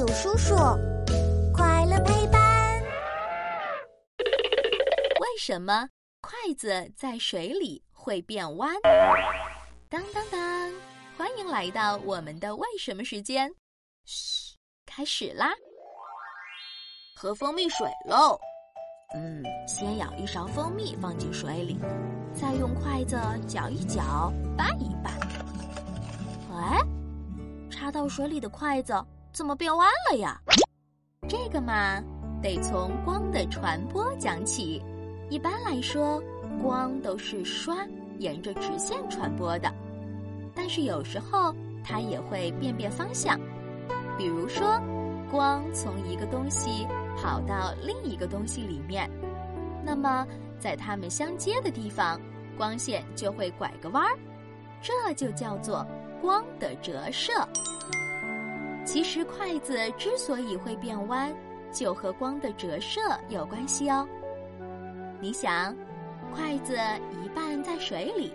有叔叔，快乐陪伴。为什么筷子在水里会变弯？当当当！欢迎来到我们的为什么时间。嘘，开始啦！喝蜂蜜水喽。嗯，先舀一勺蜂蜜放进水里，再用筷子搅一搅，拌一拌。哎，插到水里的筷子怎么变弯了呀？这个嘛，得从光的传播讲起。一般来说，光都是刷沿着直线传播的，但是有时候它也会变变方向。比如说，光从一个东西。跑到另一个东西里面，那么在它们相接的地方，光线就会拐个弯儿，这就叫做光的折射。其实筷子之所以会变弯，就和光的折射有关系哦。你想，筷子一半在水里，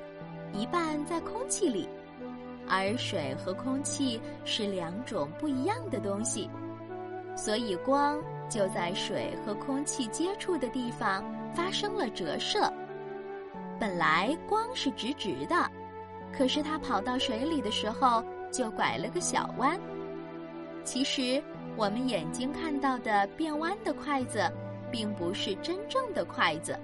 一半在空气里，而水和空气是两种不一样的东西，所以光。就在水和空气接触的地方发生了折射。本来光是直直的，可是它跑到水里的时候就拐了个小弯。其实我们眼睛看到的变弯的筷子，并不是真正的筷子，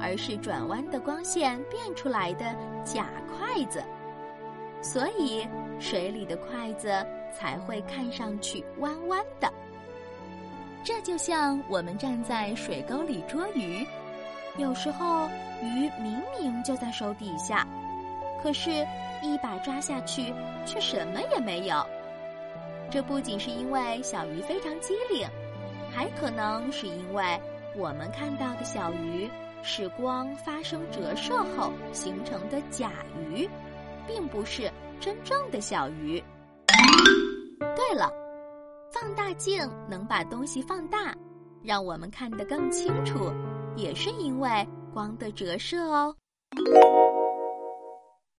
而是转弯的光线变出来的假筷子。所以水里的筷子才会看上去弯弯的。这就像我们站在水沟里捉鱼，有时候鱼明明就在手底下，可是，一把抓下去却什么也没有。这不仅是因为小鱼非常机灵，还可能是因为我们看到的小鱼是光发生折射后形成的假鱼，并不是真正的小鱼。对了。放大镜能把东西放大，让我们看得更清楚，也是因为光的折射哦。